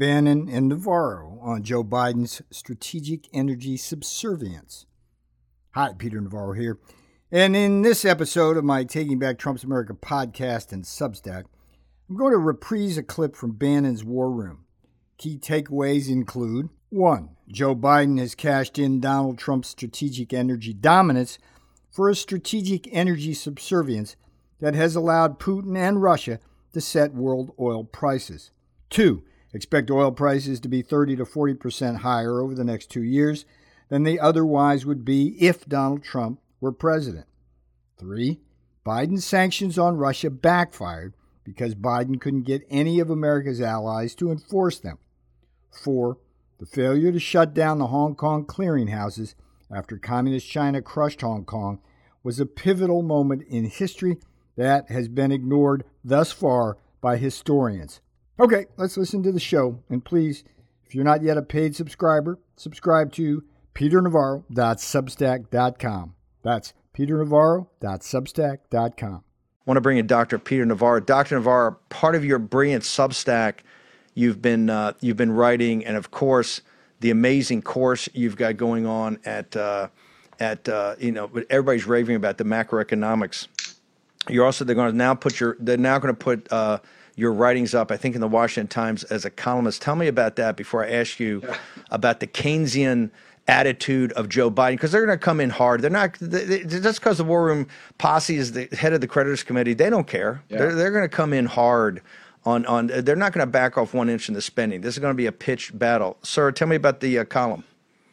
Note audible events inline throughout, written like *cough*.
Bannon and Navarro on Joe Biden's strategic energy subservience. Hi, Peter Navarro here. And in this episode of my Taking Back Trump's America podcast and Substack, I'm going to reprise a clip from Bannon's War Room. Key takeaways include 1. Joe Biden has cashed in Donald Trump's strategic energy dominance for a strategic energy subservience that has allowed Putin and Russia to set world oil prices. 2. Expect oil prices to be 30 to 40% higher over the next two years than they otherwise would be if Donald Trump were president. 3. Biden's sanctions on Russia backfired because Biden couldn't get any of America's allies to enforce them. 4. The failure to shut down the Hong Kong clearinghouses after Communist China crushed Hong Kong was a pivotal moment in history that has been ignored thus far by historians. Okay, let's listen to the show. And please, if you're not yet a paid subscriber, subscribe to peternavarro.substack.com. That's peternavarro.substack.com. I want to bring in Dr. Peter Navarro. Dr. Navarro, part of your brilliant Substack you've been uh, you've been writing, and of course the amazing course you've got going on at uh, at uh, you know everybody's raving about the macroeconomics. You're also they're going to now put your they're now going to put uh, your writings up, I think, in the Washington Times as a columnist. Tell me about that before I ask you about the Keynesian attitude of Joe Biden because they're going to come in hard. They're not they, just because the War Room posse is the head of the creditors committee. They don't care. Yeah. They're they're going to come in hard on on. They're not going to back off one inch in the spending. This is going to be a pitched battle. Sir, tell me about the uh, column.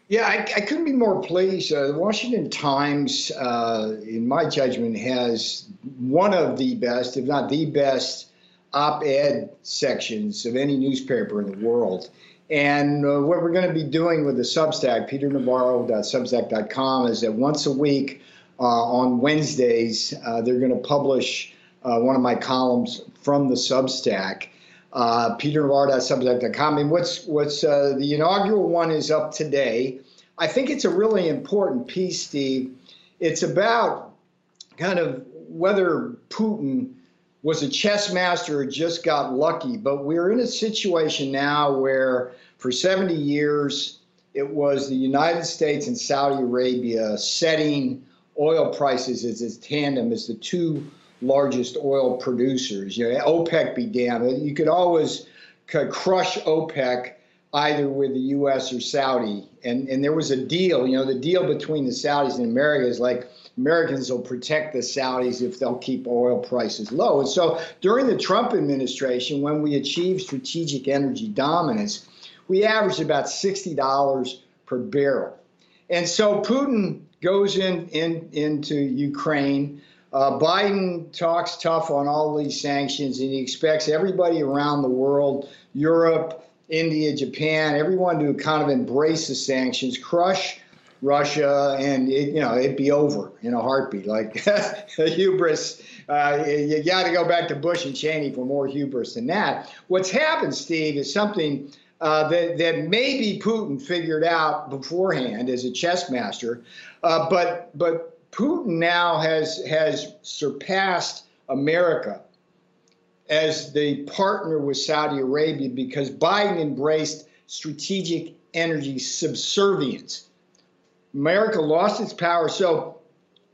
Yeah, I, I, couldn't be more pleased. Uh, the Washington Times, uh, in my judgment, has one of the best, if not the best, op ed sections of any newspaper in the world. And uh, what we're going to be doing with the Substack, peternavarro.substack.com, is that once a week uh, on Wednesdays, uh, they're going to publish uh, one of my columns from the Substack. Uh, peternavarro.substack.com. And what's what's uh, the inaugural one is up today. I think it's a really important piece, Steve. It's about kind of whether Putin was a chess master who just got lucky. But we're in a situation now where for 70 years it was the United States and Saudi Arabia setting oil prices as a tandem as the two largest oil producers. You know, OPEC be damned. You could always crush OPEC either with the U.S. or Saudi. And and there was a deal. You know, the deal between the Saudis and America is like Americans will protect the Saudis if they'll keep oil prices low. And so during the Trump administration, when we achieved strategic energy dominance, we averaged about $60 per barrel. And so Putin goes in, in into Ukraine. Uh, Biden talks tough on all these sanctions, and he expects everybody around the world, Europe, India, Japan, everyone to kind of embrace the sanctions, crush Russia, and it, you know it'd be over in a heartbeat. Like *laughs* hubris, uh, you got to go back to Bush and Cheney for more hubris than that. What's happened, Steve, is something uh, that that maybe Putin figured out beforehand as a chess master, uh, but but Putin now has has surpassed America as the partner with Saudi Arabia because Biden embraced strategic energy subservience America lost its power. So,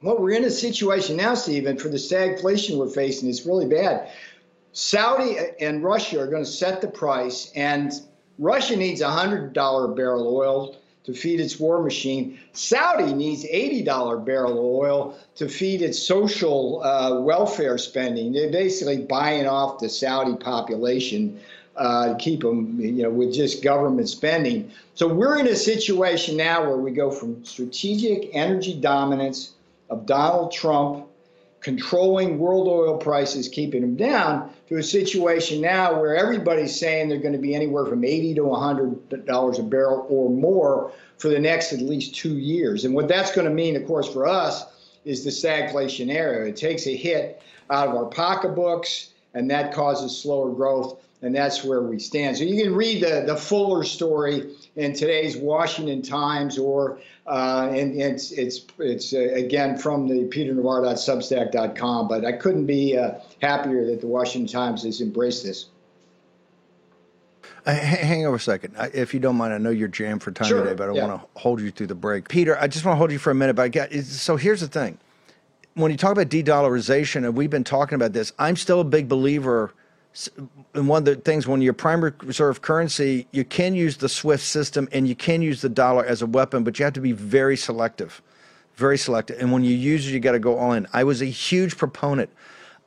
what we're in a situation now, Stephen, for the stagflation we're facing is really bad. Saudi and Russia are going to set the price, and Russia needs $100 a barrel oil to feed its war machine. Saudi needs $80 barrel oil to feed its social uh, welfare spending. They're basically buying off the Saudi population uh, keep them, you know, with just government spending. So we're in a situation now where we go from strategic energy dominance of Donald Trump controlling world oil prices, keeping them down, to a situation now where everybody's saying they're going to be anywhere from 80 to 100 dollars a barrel or more for the next at least two years. And what that's going to mean, of course, for us is the stagflation era. It takes a hit out of our pocketbooks, and that causes slower growth and that's where we stand. So you can read the, the fuller story in today's Washington Times, or uh, and, it's it's it's uh, again from the peternavarro.substack.com. But I couldn't be uh, happier that the Washington Times has embraced this. Uh, hang over a second, if you don't mind. I know you're jammed for time sure. today, but I yeah. want to hold you through the break. Peter, I just want to hold you for a minute. But I got, so here's the thing: when you talk about de-dollarization, and we've been talking about this, I'm still a big believer. And one of the things when your primary reserve currency, you can use the SWIFT system and you can use the dollar as a weapon, but you have to be very selective, very selective. And when you use it, you got to go all in. I was a huge proponent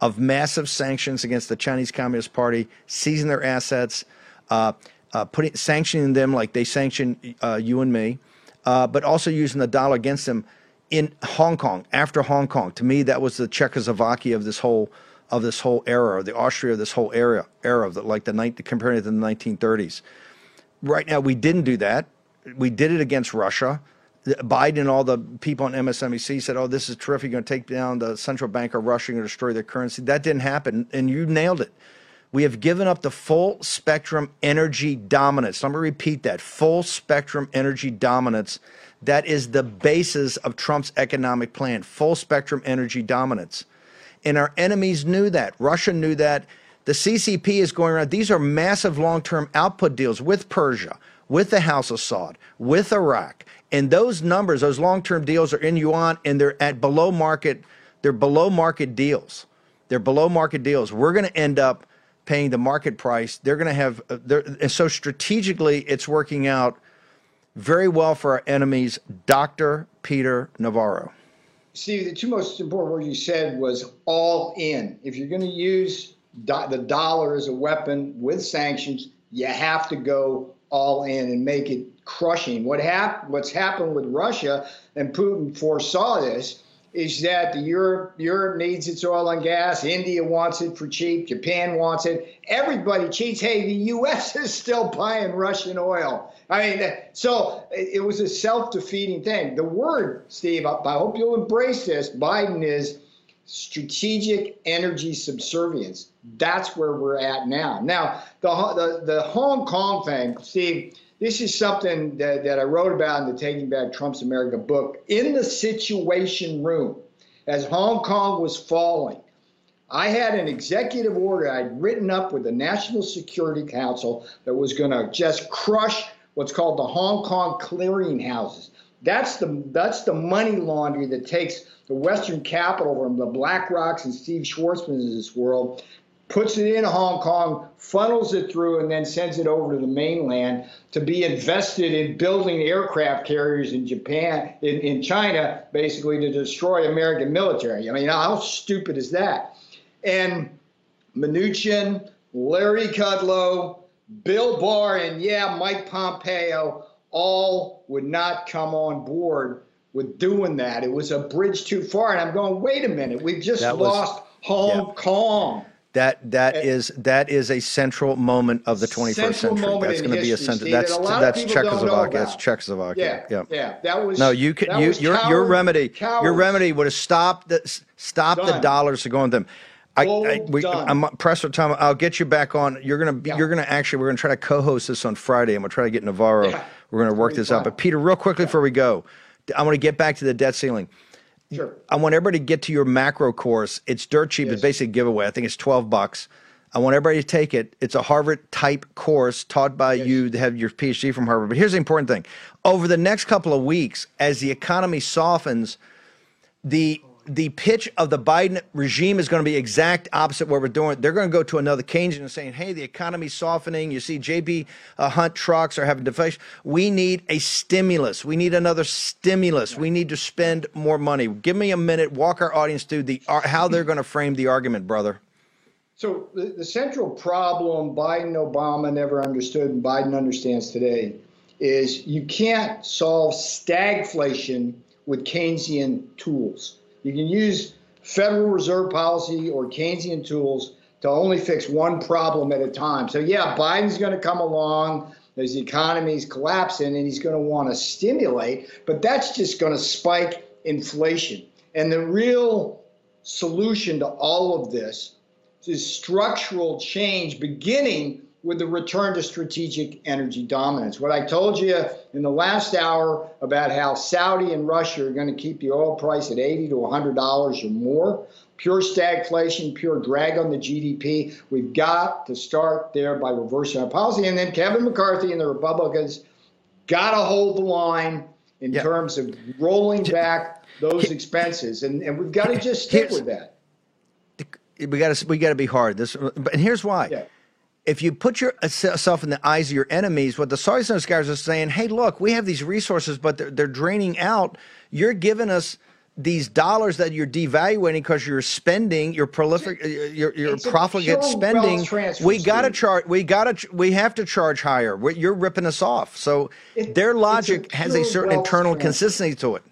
of massive sanctions against the Chinese Communist Party, seizing their assets, uh, uh, putting sanctioning them like they sanction uh, you and me, uh, but also using the dollar against them in Hong Kong after Hong Kong. To me, that was the Czechoslovakia of this whole of this whole era, the Austria of this whole era era of the, like the comparing it to the 1930s. Right now, we didn't do that. We did it against Russia. Biden and all the people on MSNBC said, "Oh, this is terrific. You're going to take down the central bank of Russia. You're going to destroy their currency." That didn't happen, and you nailed it. We have given up the full spectrum energy dominance. Let me repeat that: full spectrum energy dominance. That is the basis of Trump's economic plan. Full spectrum energy dominance, and our enemies knew that. Russia knew that. The CCP is going around. These are massive long-term output deals with Persia, with the House of Saud, with Iraq and those numbers, those long-term deals are in yuan and they're at below market, they're below market deals. They're below market deals. We're going to end up paying the market price. They're going to have, uh, and so strategically, it's working out very well for our enemies. Dr. Peter Navarro. Steve, the two most important words you said was all in. If you're going to use do- the dollar as a weapon with sanctions, you have to go all in and make it crushing. What hap- what's happened with Russia, and Putin foresaw this, is that the Europe Europe needs its oil and gas. India wants it for cheap. Japan wants it. Everybody cheats. Hey, the U.S. *laughs* is still buying Russian oil. I mean, so it was a self-defeating thing. The word, Steve, I hope you'll embrace this. Biden is strategic energy subservience. That's where we're at now. Now, the the, the Hong Kong thing, Steve this is something that, that I wrote about in the Taking Back Trump's America book. In the Situation Room, as Hong Kong was falling, I had an executive order I'd written up with the National Security Council that was going to just crush what's called the Hong Kong clearinghouses. That's the that's the money laundry that takes the Western capital from the BlackRocks and Steve Schwarzman's of this world puts it in Hong Kong, funnels it through, and then sends it over to the mainland to be invested in building aircraft carriers in Japan, in, in China, basically to destroy American military. I mean, how stupid is that? And Mnuchin, Larry Kudlow, Bill Barr, and yeah, Mike Pompeo all would not come on board with doing that. It was a bridge too far. And I'm going, wait a minute, we've just was, lost Hong yeah. Kong. That that is that is a central moment of the 21st century. That's going to be a central. That's that's Czechoslovakia. That's Czechoslovakia. Yeah, yeah, yeah. That was no. You could you your coward, your remedy your remedy would have stopped the stop the dollars to go on them. I, I we, I'm pressed for time. I'll get you back on. You're gonna yeah. you're gonna actually we're gonna try to co-host this on Friday. I'm gonna try to get Navarro. Yeah. We're gonna work this fun. out. But Peter, real quickly yeah. before we go, I want to get back to the debt ceiling. Sure. I want everybody to get to your macro course. It's dirt cheap. Yes. It's basically a giveaway. I think it's 12 bucks. I want everybody to take it. It's a Harvard type course taught by yes. you to have your PhD from Harvard. But here's the important thing. Over the next couple of weeks, as the economy softens, the the pitch of the Biden regime is going to be exact opposite what we're doing. They're going to go to another Keynesian and saying, "Hey, the economy's softening. You see, JB uh, Hunt trucks are having deflation. We need a stimulus. We need another stimulus. We need to spend more money." Give me a minute. Walk our audience through the uh, how they're going to frame the argument, brother. So the, the central problem Biden Obama never understood, and Biden understands today, is you can't solve stagflation with Keynesian tools. You can use Federal Reserve policy or Keynesian tools to only fix one problem at a time. So, yeah, Biden's going to come along as the economy's collapsing and he's going to want to stimulate, but that's just going to spike inflation. And the real solution to all of this is structural change, beginning with the return to strategic energy dominance. What I told you in the last hour about how Saudi and Russia are going to keep the oil price at 80 to 100 dollars or more, pure stagflation, pure drag on the GDP. We've got to start there by reversing our policy. And then Kevin McCarthy and the Republicans got to hold the line in yep. terms of rolling back those expenses, and, and we've got to just stick with that. We got to we got to be hard. This, and here's why. Yeah if you put yourself in the eyes of your enemies, what the Soyuz guys are saying, hey, look, we have these resources, but they're, they're draining out. You're giving us these dollars that you're devaluing because you're spending, you're prolific, uh, you're, you're profligate spending. We got to charge. We got to. We have to charge higher. You're ripping us off. So it, their logic a has a certain internal consistency to it.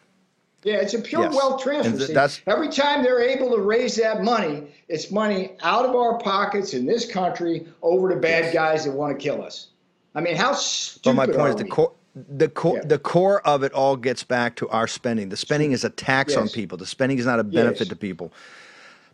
Yeah, it's a pure yes. wealth transfer. Th- Every time they're able to raise that money, it's money out of our pockets in this country over to bad yes. guys that want to kill us. I mean, how stupid but my point is the core. The core, yeah. the core of it all gets back to our spending. The spending is a tax yes. on people. The spending is not a benefit to people.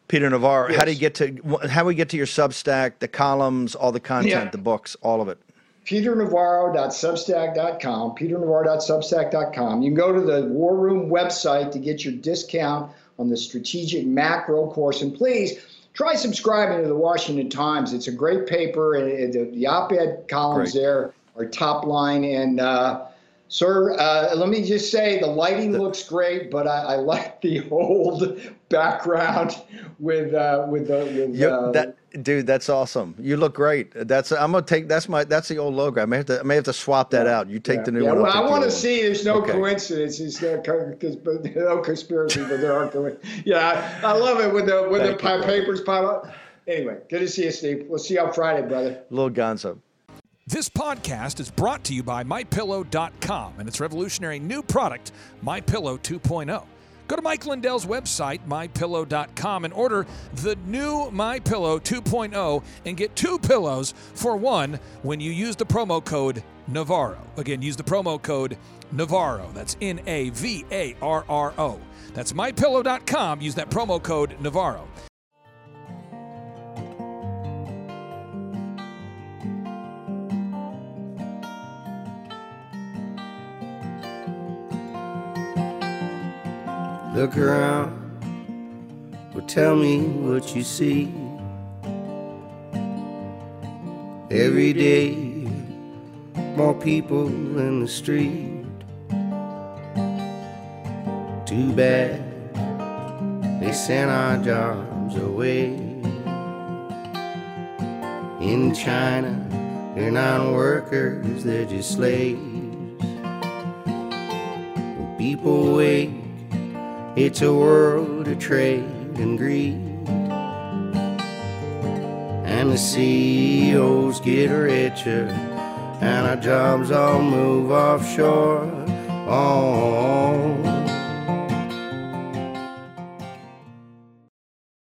Peter Navarro, how do you get to how do we get to your Substack, the columns, all the content, yeah. the books, all of it? peternavarro.substack.com, peternavarro.substack.com. You can go to the War Room website to get your discount on the strategic macro course. And please try subscribing to the Washington Times. It's a great paper, and the, op ed columns great. there are top line. And uh, Sir, uh, let me just say the lighting looks great, but I, I like the *laughs* old background with uh, with the with yep, uh, that dude. That's awesome. You look great. That's I'm gonna take that's my that's the old logo. I may have to I may have to swap that yeah, out. You take yeah, the new yeah, one. Well, I want to see. There's no okay. coincidence. It's no, no conspiracy, but there are. Yeah, I love it when the when Thank the you, papers pop up. Anyway, good to see you, Steve. We'll see you on Friday, brother. Little Gonzo. This podcast is brought to you by MyPillow.com and its revolutionary new product, MyPillow 2.0. Go to Mike Lindell's website, mypillow.com, and order the new MyPillow 2.0 and get two pillows for one when you use the promo code Navarro. Again, use the promo code Navarro. That's N A V A R R O. That's mypillow.com. Use that promo code Navarro. Look around, well, tell me what you see. Every day, more people in the street. Too bad they sent our jobs away. In China, they're not workers, they're just slaves. People wait it's a world of trade and greed. And the CEOs get richer, and our jobs all move offshore. Oh,